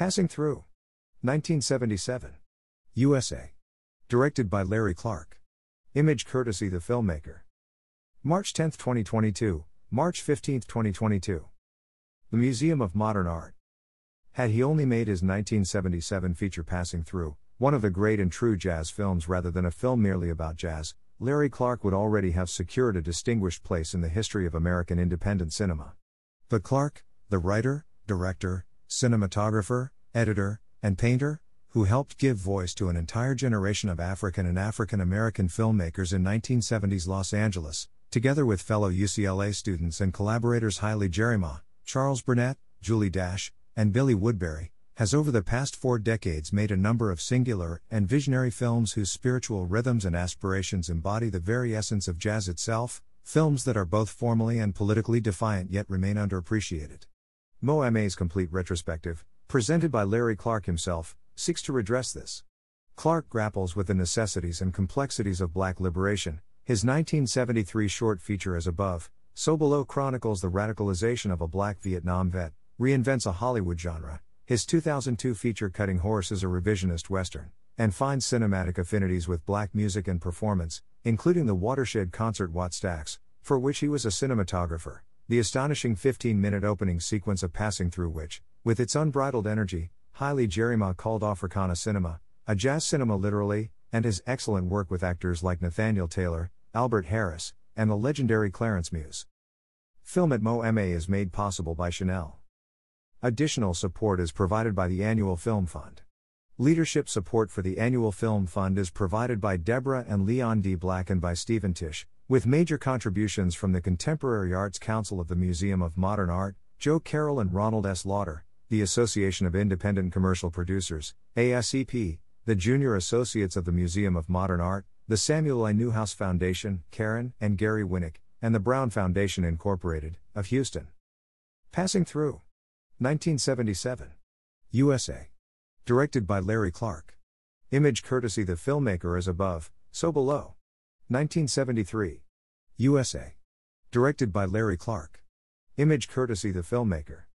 Passing Through. 1977. USA. Directed by Larry Clark. Image courtesy the filmmaker. March 10, 2022, March 15, 2022. The Museum of Modern Art. Had he only made his 1977 feature Passing Through, one of the great and true jazz films rather than a film merely about jazz, Larry Clark would already have secured a distinguished place in the history of American independent cinema. The Clark, the writer, director, cinematographer, editor, and painter, who helped give voice to an entire generation of African and African American filmmakers in 1970s Los Angeles, together with fellow UCLA students and collaborators Haile Gerima, Charles Burnett, Julie Dash, and Billy Woodbury, has over the past four decades made a number of singular and visionary films whose spiritual rhythms and aspirations embody the very essence of jazz itself, films that are both formally and politically defiant yet remain underappreciated. MoMA's complete retrospective, presented by Larry Clark himself, seeks to redress this. Clark grapples with the necessities and complexities of black liberation. His 1973 short feature As Above, So Below chronicles the radicalization of a black Vietnam vet, reinvents a Hollywood genre, his 2002 feature Cutting Horse is a revisionist Western, and finds cinematic affinities with black music and performance, including the watershed concert Wattstax, for which he was a cinematographer, the astonishing 15 minute opening sequence of Passing Through which, with its unbridled energy, Haile Gerima called Africana cinema, a jazz cinema literally, and his excellent work with actors like Nathaniel Taylor, Albert Harris, and the legendary Clarence Muse. Film at MoMA is made possible by Chanel. Additional support is provided by the Annual Film Fund. Leadership support for the Annual Film Fund is provided by Deborah and Leon D. Black and by Stephen Tisch, with major contributions from the Contemporary Arts Council of the Museum of Modern Art, Jo Carole and Ronald S. Lauder, the Association of Independent Commercial Producers, ASCP, the Junior Associates of the Museum of Modern Art, the Samuel I. Newhouse Foundation, Karen and Gary Winnick, and the Brown Foundation Incorporated, of Houston. Passing through. 1977. USA. Directed by Larry Clark. Image courtesy the filmmaker as above, so below. 1973. USA. Directed by Larry Clark. Image courtesy the filmmaker.